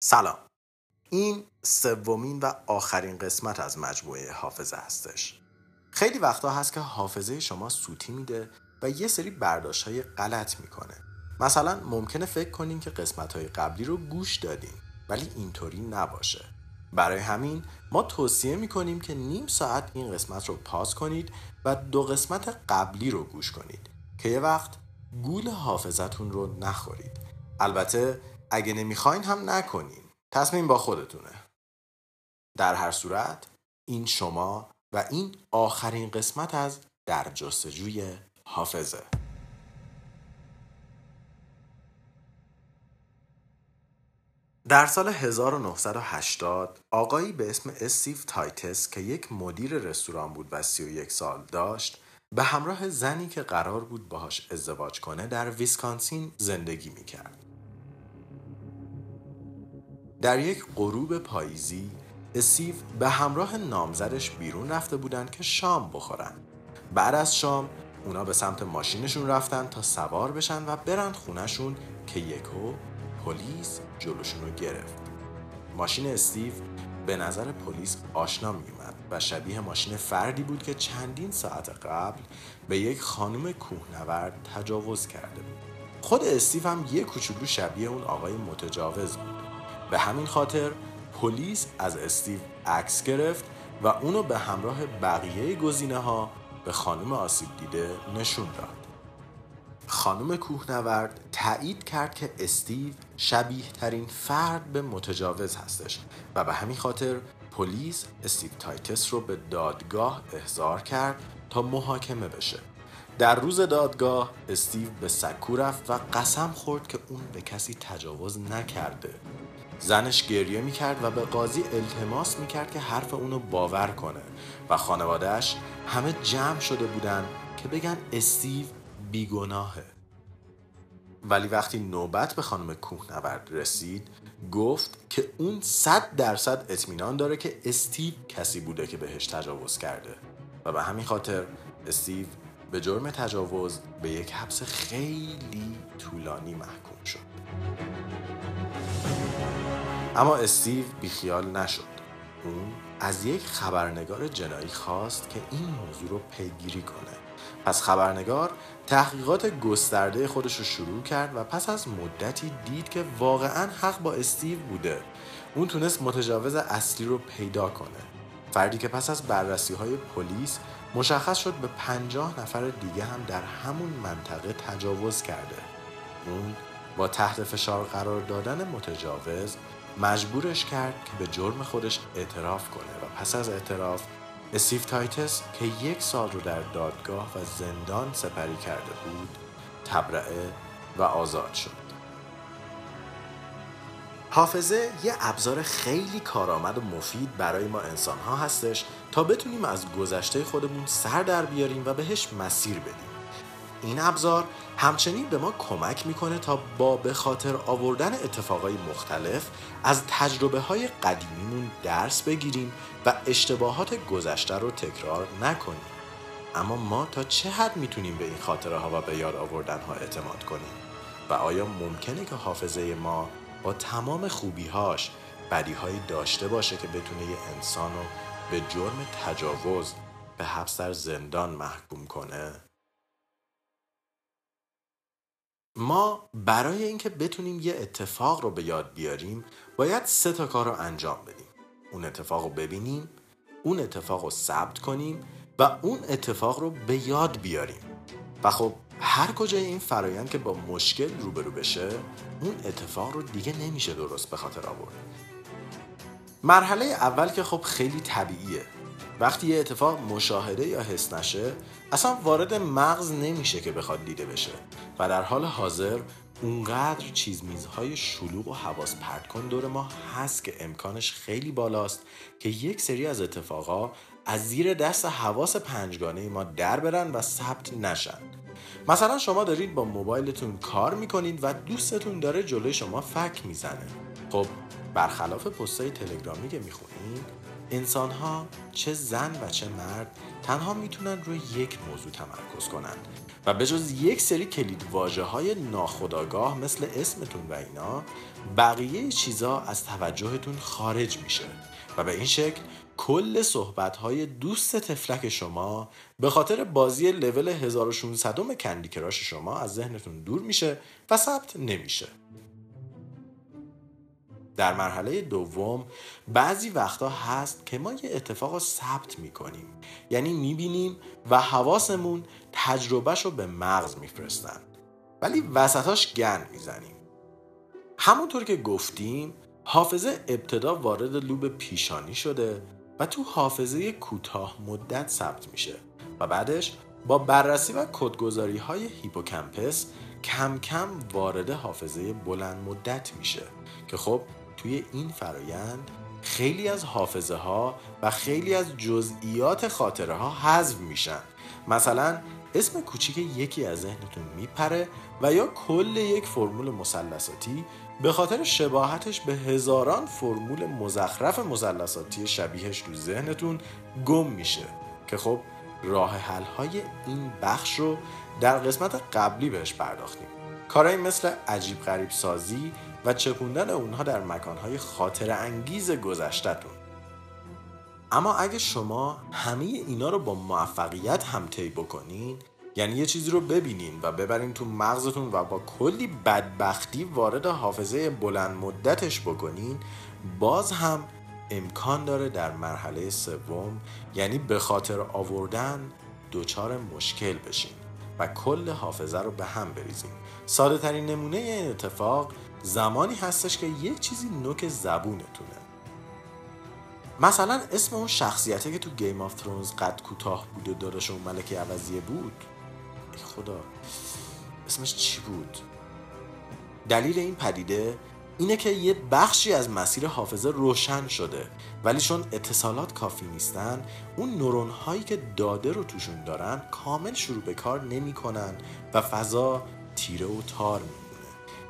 سلام. این سومین و آخرین قسمت از مجموعه حافظه هستش. خیلی وقتا هست که حافظه شما سوتی میده و یه سری برداشت های غلط می‌کنه. مثلا ممکنه فکر کنین که قسمت های قبلی رو گوش دادین ولی اینطوری نباشه. برای همین ما توصیه می‌کنیم که نیم ساعت این قسمت رو پاس کنید و دو قسمت قبلی رو گوش کنید که یه وقت گول حافظتون رو نخورید. البته اگه نمی‌خواین هم نکنین. تصمیم با خودتونه. در هر صورت این شما و این آخرین قسمت از در جستجوی حافظه. در سال 1980 آقایی به اسم استیو تایتس که یک مدیر رستوران بود و 31 سال داشت به همراه زنی که قرار بود باهاش ازدواج کنه در ویسکانسین زندگی می‌کرد. در یک غروب پاییزی استیو به همراه نامزدش بیرون رفته بودن که شام بخورن. بعد از شام اونا به سمت ماشینشون رفتن تا سوار بشن و برند خونشون که یکو پلیس جلوشون رو گرفت. ماشین استیو به نظر پلیس آشنا میومد و شبیه ماشین فردی بود که چندین ساعت قبل به یک خانم کوهنورد تجاوز کرده بود. خود استیو هم یک کوچولو شبیه اون آقای متجاوز بود. به همین خاطر پلیس از استیو عکس گرفت و اونو به همراه بقیه گزینه ها به خانم آسیب دیده نشون داد. خانم کوهنورد تایید کرد که استیو شبیه ترین فرد به متجاوز هستش و به همین خاطر پلیس استیو تایتس رو به دادگاه احضار کرد تا محاکمه بشه. در روز دادگاه استیو به سکو رفت و قسم خورد که اون به کسی تجاوز نکرده زنش گریه می‌کرد و به قاضی التماس می‌کرد که حرف اونو باور کنه و خانوادهش همه جمع شده بودن که بگن استیو بیگناهه. ولی وقتی نوبت به خانم کوهنورد رسید گفت که اون صد درصد اطمینان داره که استیو کسی بوده که بهش تجاوز کرده و به همین خاطر استیو به جرم تجاوز به یک حبس خیلی طولانی محکوم شد. اما استیو بیخیال نشد. اون از یک خبرنگار جنایی خواست که این موضوع رو پیگیری کنه. پس خبرنگار تحقیقات گسترده خودش رو شروع کرد و پس از مدتی دید که واقعا حق با استیو بوده. اون تونست متجاوز اصلی رو پیدا کنه. فردی که پس از بررسی های پلیس مشخص شد به پنجاه نفر دیگه هم در همون منطقه تجاوز کرده. اون با تحت فشار قرار دادن متجاوز مجبورش کرد که به جرم خودش اعتراف کنه و پس از اعتراف استیو تایتس که یک سال رو در دادگاه و زندان سپری کرده بود تبرئه و آزاد شد. حافظه یه ابزار خیلی کارآمد و مفید برای ما انسان ها هستش تا بتونیم از گذشته خودمون سر در بیاریم و بهش مسیر بدیم. این ابزار همچنین به ما کمک می‌کنه تا با به خاطر آوردن اتفاقای مختلف از تجربه های قدیمیمون درس بگیریم و اشتباهات گذشته رو تکرار نکنیم اما ما تا چه حد می‌تونیم به این خاطره ها و به یاد آوردن ها اعتماد کنیم و آیا ممکنه که حافظه ما با تمام خوبیهاش بدیهایی داشته باشه که بتونه یه انسان رو به جرم تجاوز به حبس در زندان محکوم کنه؟ ما برای اینکه بتونیم یه اتفاق رو به یاد بیاریم باید سه تا کار رو انجام بدیم. اون اتفاق رو ببینیم اون اتفاق رو ثبت کنیم و اون اتفاق رو به یاد بیاریم. و خب هر کجای این فرایند که با مشکل روبرو بشه اون اتفاق رو دیگه نمیشه درست به خاطر آورد. مرحله اول که خب خیلی طبیعیه. وقتی یه اتفاق مشاهده یا حس نشه اصلا وارد مغز نمیشه که بخواد دیده بشه و در حال حاضر اونقدر چیز میزهای شلوغ و حواس پرت کن دور ما هست که امکانش خیلی بالاست که یک سری از اتفاقا از زیر دست حواس پنجگانه ما در برن و ثبت نشن. مثلا شما دارید با موبایلتون کار می‌کنید و دوستتون داره جلوی شما فک می‌زنه. خب برخلاف پستای تلگرامی که می‌خونید انسان ها چه زن و چه مرد تنها می‌تونن روی یک موضوع تمرکز کنند و به جز یک سری کلید واجه های ناخداگاه مثل اسمتون و اینا بقیه چیزا از توجهتون خارج میشه و به این شکل کل صحبت های دوست تفلک شما به خاطر بازی لول 1600 کندی کراش شما از ذهنتون دور میشه و ثبت نمیشه. در مرحله دوم بعضی وقتا هست که ما یه اتفاق رو ثبت می‌کنیم. یعنی می‌بینیم و حواسمون تجربهش رو به مغز میفرستن. ولی وسطاش گن می‌زنیم. همونطور که گفتیم حافظه ابتدا وارد لوب پیشانی شده و تو حافظه کوتاه مدت ثبت میشه و بعدش با بررسی و کدگذاری های هیپوکمپس کم کم وارد حافظه بلند مدت میشه. که خب توی این فرایند خیلی از حافظه ها و خیلی از جزئیات خاطره ها حذف میشن. مثلا اسم کوچیک یکی از ذهنتون میپره و یا کل یک فرمول مثلثاتی به خاطر شباهتش به هزاران فرمول مزخرف مثلثاتی شبیهش تو ذهنتون گم میشه. که خب راه حل های این بخش رو در قسمت قبلی بهش پرداختیم. کارهایی مثل عجیب غریب سازی و چپوندن اونها در مکانهای خاطر انگیز گذشتهتون. اما اگه شما همه اینا رو با موفقیت هم طی بکنین یعنی یه چیزی رو ببینین و ببرین تو مغزتون و با کلی بدبختی وارد حافظه بلند مدتش بکنین باز هم امکان داره در مرحله سوم یعنی به خاطر آوردن دچار مشکل بشین و کل حافظه رو به هم بریزین. ساده ترین نمونه این اتفاق زمانی هستش که یک چیزی نوک زبونتونه. مثلا اسم اون شخصیته که تو Game of Thrones قد کوتاه بود و داداش اون ملکه عوضیه بود؟ ای خدا. اسمش چی بود؟ دلیل این پدیده اینه که یه بخشی از مسیر حافظه روشن شده ولی چون اتصالات کافی نیستن اون نورون هایی که داده رو توشون دارن کامل شروع به کار نمی‌کنن و فضا تیره و تار میمونه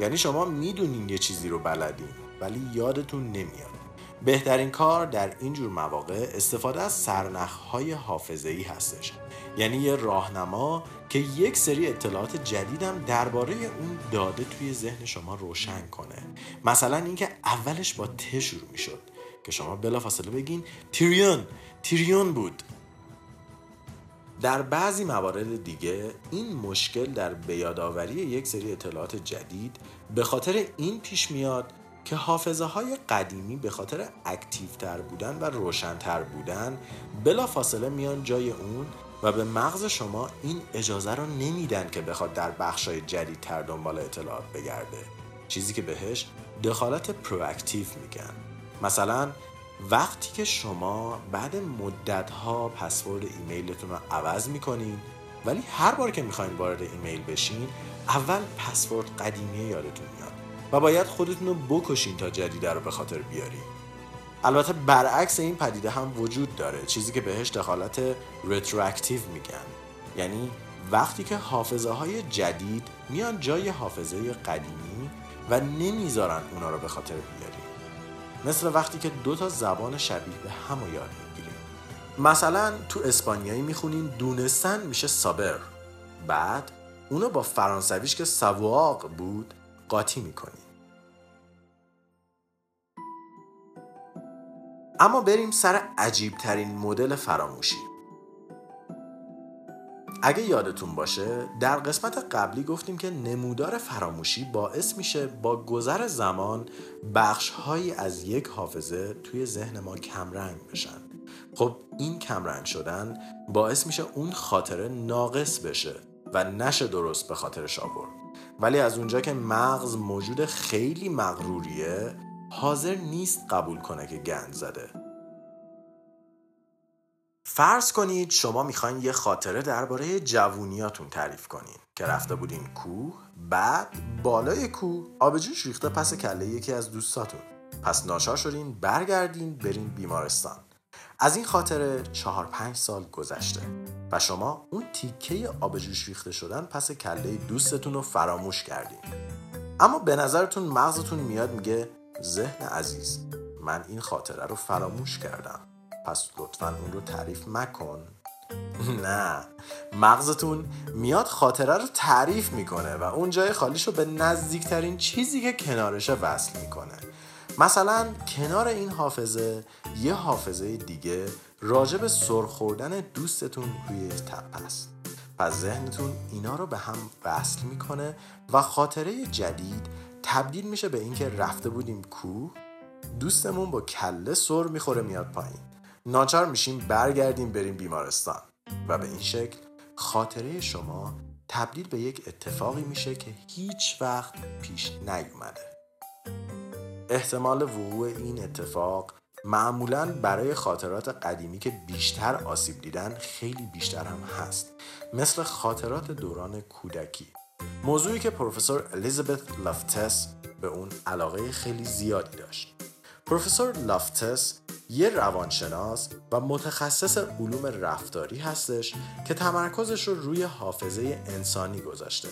یعنی شما می‌دونین یه چیزی رو بلدین ولی یادتون نمیاد. بهترین کار در این جور مواقع استفاده از سرنخ های حافظه ای هستش. یعنی یه راهنما که یک سری اطلاعات جدیدم درباره اون داده توی ذهن شما روشن کنه. مثلا اینکه اولش با ت شروع می‌شد که شما بلافاصله بگین تیریون تیریون بود. در بعضی موارد دیگه این مشکل در بیادآوری یک سری اطلاعات جدید به خاطر این پیش میاد که حافظه های قدیمی به خاطر اکتیوتر بودن و روشنتر بودن بلا فاصله میان جای اون و به مغز شما این اجازه رو نمیدن که بخواد در بخشای جدیدتر دنبال اطلاعات بگرده. چیزی که بهش دخالت proactive میگن. مثلا وقتی که شما بعد مدت ها پسورد ایمیلتون رو عوض می‌کنین ولی هر بار که می‌خواین وارد ایمیل بشین اول پسورد قدیمی یادتون میاد و باید خودتون رو بکشین تا جدیده رو به خاطر بیارین البته برعکس این پدیده هم وجود داره چیزی که بهش دخالت رتراکتیو میگن. یعنی وقتی که حافظه های جدید میان جای حافظه قدیمی و نمی‌ذارن اونا رو به خاطر بیاریم مثل وقتی که دو تا زبان شبیه به هم رو یاد می‌گیریم. مثلا تو اسپانیایی می‌خونین دونستن میشه سابر بعد اونو با فرانسویش که سواق بود قاطی می‌کنی اما بریم سر عجیب ترین مدل فراموشی. اگه یادتون باشه در قسمت قبلی گفتیم که نمودار فراموشی باعث میشه با گذر زمان بخش هایی از یک حافظه توی ذهن ما کمرنگ بشن. خب این کمرنگ شدن باعث میشه اون خاطره ناقص بشه و نشه درست به خاطرش آورد. ولی از اونجا که مغز موجود خیلی مغروریه حاضر نیست قبول کنه که گند زده. فرض کنید شما می‌خواین یه خاطره درباره جوونیاتون تعریف کنین. که رفته بودین کوه بعد بالای کوه آبجوش ریخته پس کله یکی از دوستاتون. پس ناچار شدین برگردین برین بیمارستان. از این خاطره چهار پنج سال گذشته و شما اون تیکه آبجوش ریخته شدن پس کله دوستتون رو فراموش کردین. اما به نظرتون مغزتون میاد میگه ذهن عزیز من این خاطره رو فراموش کردم. پس لطفا اون رو تعریف مکن. نه مغزتون میاد خاطره رو تعریف می‌کنه و اون جای خالیش رو به نزدیکترین چیزی که کنارشه وصل می‌کنه. مثلا کنار این حافظه یه حافظه دیگه راجع به سرخوردن دوستتون روی تپ است. پس ذهنتون اینا رو به هم وصل می‌کنه و خاطره جدید تبدیل میشه به اینکه رفته بودیم کوه دوستمون با کله سر می‌خوره میاد پایین. ناچار میشیم برگردیم بریم بیمارستان. و به این شکل خاطره شما تبدیل به یک اتفاقی میشه که هیچ وقت پیش نیومده. احتمال وقوع این اتفاق معمولا برای خاطرات قدیمی که بیشتر آسیب دیدن خیلی بیشتر هم هست. مثل خاطرات دوران کودکی. موضوعی که پروفسور الیزابت لافتس به اون علاقه خیلی زیادی داشت. پروفسور لافتس یه روانشناس و متخصص علوم رفتاری هستش که تمرکزش رو روی حافظه انسانی گذاشته.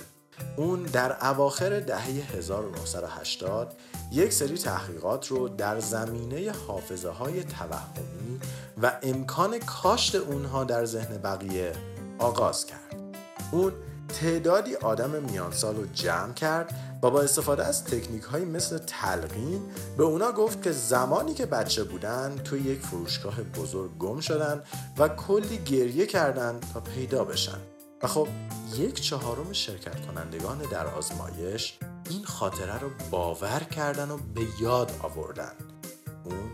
اون در اواخر دهه 1980 یک سری تحقیقات رو در زمینه حافظه های توهمی و امکان کاشت اونها در ذهن بقیه آغاز کرد. اون تعدادی آدم میانسال رو جمع کرد و با استفاده از تکنیک های مثل تلقین به اونا گفت که زمانی که بچه بودن توی یک فروشگاه بزرگ گم شدن و کلی گریه کردن تا پیدا بشن. و خب یک چهارم شرکت کنندگان در آزمایش این خاطره رو باور کردن و به یاد آوردن. اون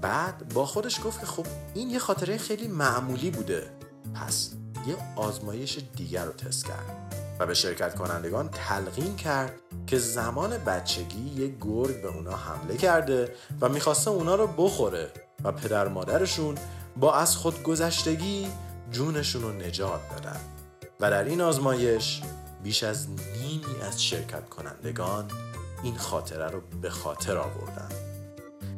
بعد با خودش گفت که خب این یه خاطره خیلی معمولی بوده. پس یه آزمایش دیگر رو تست کرد. به شرکت کنندگان تلقین کرد که زمان بچگی یه گرگ به اونا حمله کرده و می‌خواسته اونا رو بخوره و پدر مادرشون با از خود گذشتگی جونشون رو نجات دادن و در این آزمایش بیش از نیمی از شرکت کنندگان این خاطره رو به خاطر آوردن.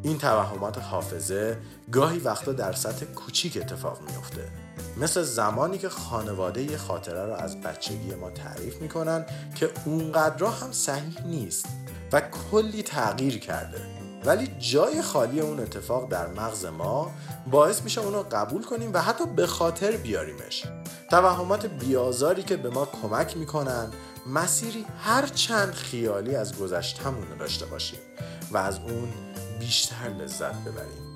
این توهمات حافظه گاهی وقتا در سطح کوچیک اتفاق میفته مثل زمانی که خانواده یه خاطره رو از بچگی ما تعریف می‌کنن که اونقدر هم صحیح نیست و کلی تغییر کرده. ولی جای خالی اون اتفاق در مغز ما باعث میشه اونو قبول کنیم و حتی به خاطر بیاریمش. توهمات بیازاری که به ما کمک می‌کنن مسیری هر چند خیالی از گذشتمون داشته باشیم و از اون بیشتر لذت ببریم.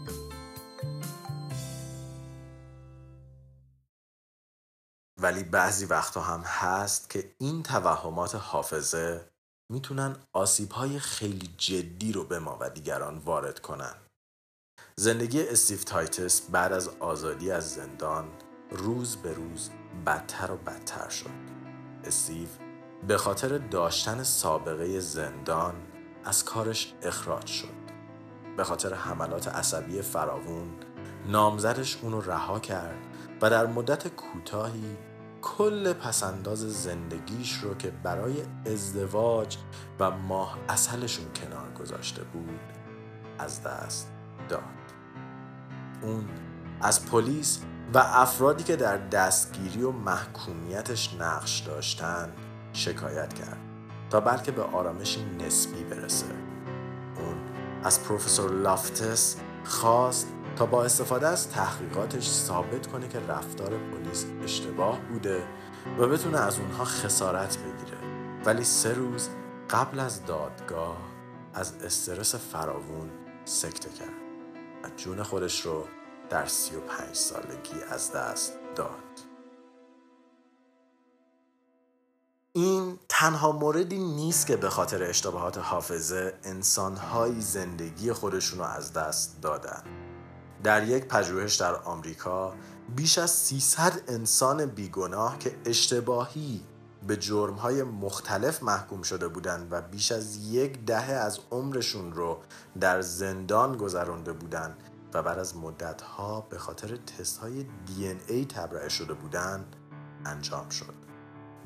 ولی بعضی وقتا هم هست که این توهمات حافظه می‌تونن آسیب های خیلی جدی رو به ما و دیگران وارد کنن. زندگی استیو تایتس بعد از آزادی از زندان روز به روز بدتر و بدتر شد. استیو به خاطر داشتن سابقه زندان از کارش اخراج شد. به خاطر حملات عصبی فراوون نامزدش اونو رها کرد و در مدت کوتاهی کل پسنداز زندگیش رو که برای ازدواج و ماه اصلشون کنار گذاشته بود از دست داد. اون از پلیس و افرادی که در دستگیری و محکومیتش نقش داشتن شکایت کرد تا بلکه به آرامشی نسبی برسه. اون از پروفسور لافتس خواست تا با استفاده از تحقیقاتش ثابت کنه که رفتار پلیس اشتباه بوده و بتونه از اونها خسارت بگیره. ولی سه روز قبل از دادگاه از استرس فراوون سکته کرد و جون خودش رو در سی و پنج سالگی از دست داد. این تنها موردی نیست که به خاطر اشتباهات حافظه انسانهایی زندگی خودشون رو از دست دادن. در یک پژوهش در آمریکا بیش از 300 انسان بیگناه که اشتباهی به جرمهای مختلف محکوم شده بودند و بیش از یک دهه از عمرشون رو در زندان گذرانده بودند و بعد از مدتها به خاطر تست های دی ای تبرئه شده بودند انجام شد.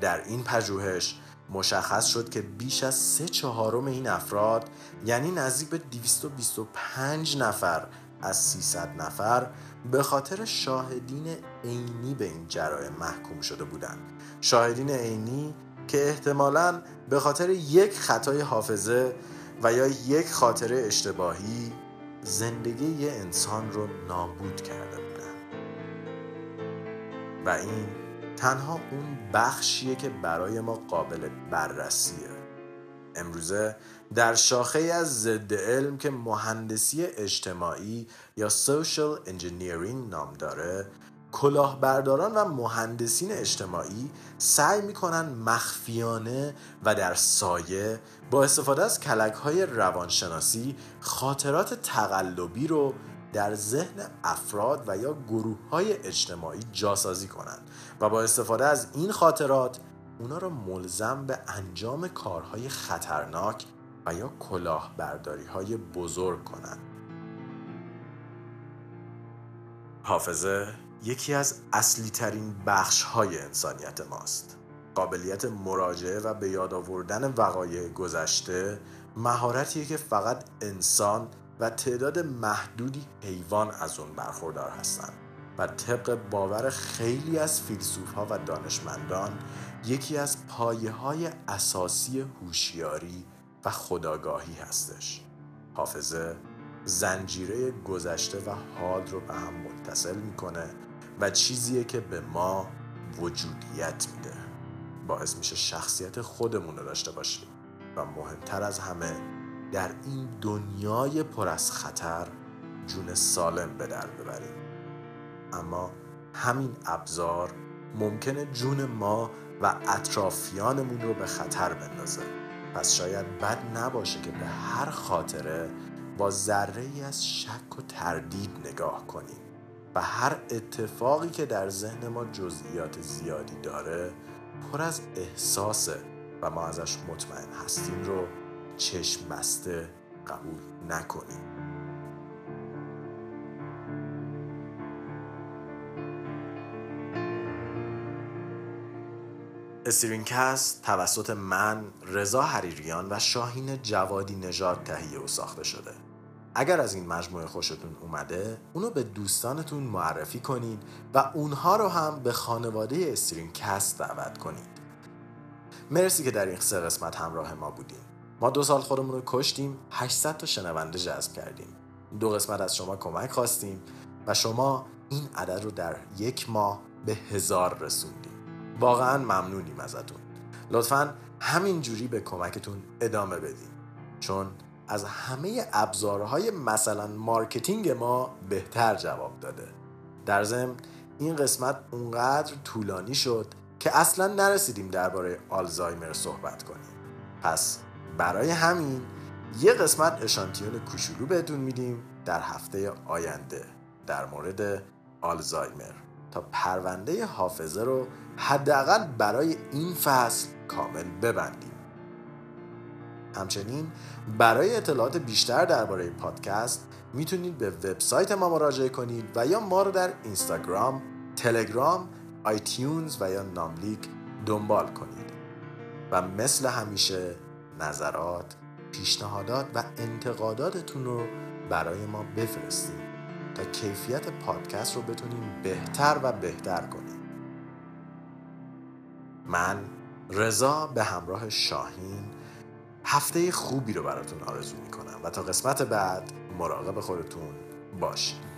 در این پژوهش مشخص شد که بیش از سه چهارم این افراد یعنی نزدیک به 225 نفر از 300 نفر به خاطر شاهدین عینی به این جرایم محکوم شده بودند. شاهدین عینی که احتمالا به خاطر یک خطای حافظه و یا یک خاطره اشتباهی زندگی یه انسان رو نابود کرده بودن و این تنها اون بخشیه که برای ما قابل بررسیه. امروزه در شاخه از ضد علم که مهندسی اجتماعی یا social engineering نام داره کلاهبرداران و مهندسین اجتماعی سعی می‌کنن مخفیانه و در سایه با استفاده از کلک های روانشناسی خاطرات تقلبی رو در ذهن افراد و یا گروه های اجتماعی جاسازی کنند و با استفاده از این خاطرات اونا رو ملزم به انجام کارهای خطرناک و یا کلاهبرداری های بزرگ کنند. حافظه یکی از اصلی ترین بخش های انسانیت ماست. قابلیت مراجعه و به یاد آوردن وقایع گذشته مهارتیه که فقط انسان و تعداد محدودی حیوان از اون برخوردار هستند و طبق باور خیلی از فیلسوف ها و دانشمندان یکی از پایه های اساسی هوشیاری و خداگاهی هستش. حافظه زنجیره گذشته و حال رو به هم متصل می‌کنه و چیزیه که به ما وجودیت میده. باعث میشه شخصیت خودمون رو داشته باشیم و مهمتر از همه در این دنیای پر از خطر جون سالم به در ببریم. اما همین ابزار ممکنه جون ما و اطرافیانمون رو به خطر بندازه. پس شاید بد نباشه که به هر خاطره با ذره ای از شک و تردید نگاه کنیم. و هر اتفاقی که در ذهن ما جزئیات زیادی داره پر از احساسه و ما ازش مطمئن هستیم رو چشم بسته قبول نکنیم. استرینکست توسط من رضا حریریان و شاهین جوادی نژاد تهیه و ساخته شده. اگر از این مجموعه خوشتون اومده اونو به دوستانتون معرفی کنید و اونها رو هم به خانواده استرینکست دعوت کنید. مرسی که در این سه قسمت همراه ما بودیم ما دو سال خودمون رو کشتیم 800 تا شنونده جذب کردیم. دو قسمت از شما کمک خواستیم و شما این عدد رو در یک ماه به هزار رسوندیم واقعا ممنونیم ازتون. لطفا همینجوری به کمکتون ادامه بدیم چون از همه ابزارهای مثلا مارکتینگ ما بهتر جواب داده. در ضمن این قسمت اونقدر طولانی شد که اصلا نرسیدیم درباره آلزایمر صحبت کنیم. پس برای همین یه قسمت اشانتیون کوچولو بهتون میدیم در هفته آینده در مورد آلزایمر. تا پرونده حافظه رو حداقل برای این فصل کامل ببندیم. همچنین برای اطلاعات بیشتر درباره پادکست می‌تونید به وبسایت ما مراجعه کنید و یا ما رو در اینستاگرام، تلگرام، آیتیونز و یا ناملیک دنبال کنید. و مثل همیشه نظرات، پیشنهادات و انتقاداتتون رو برای ما بفرستید. تا کیفیت پادکست رو بتونیم بهتر و بهتر کنیم. من رضا به همراه شاهین هفته خوبی رو براتون آرزو می‌کنم و تا قسمت بعد مراقب خودتون باشید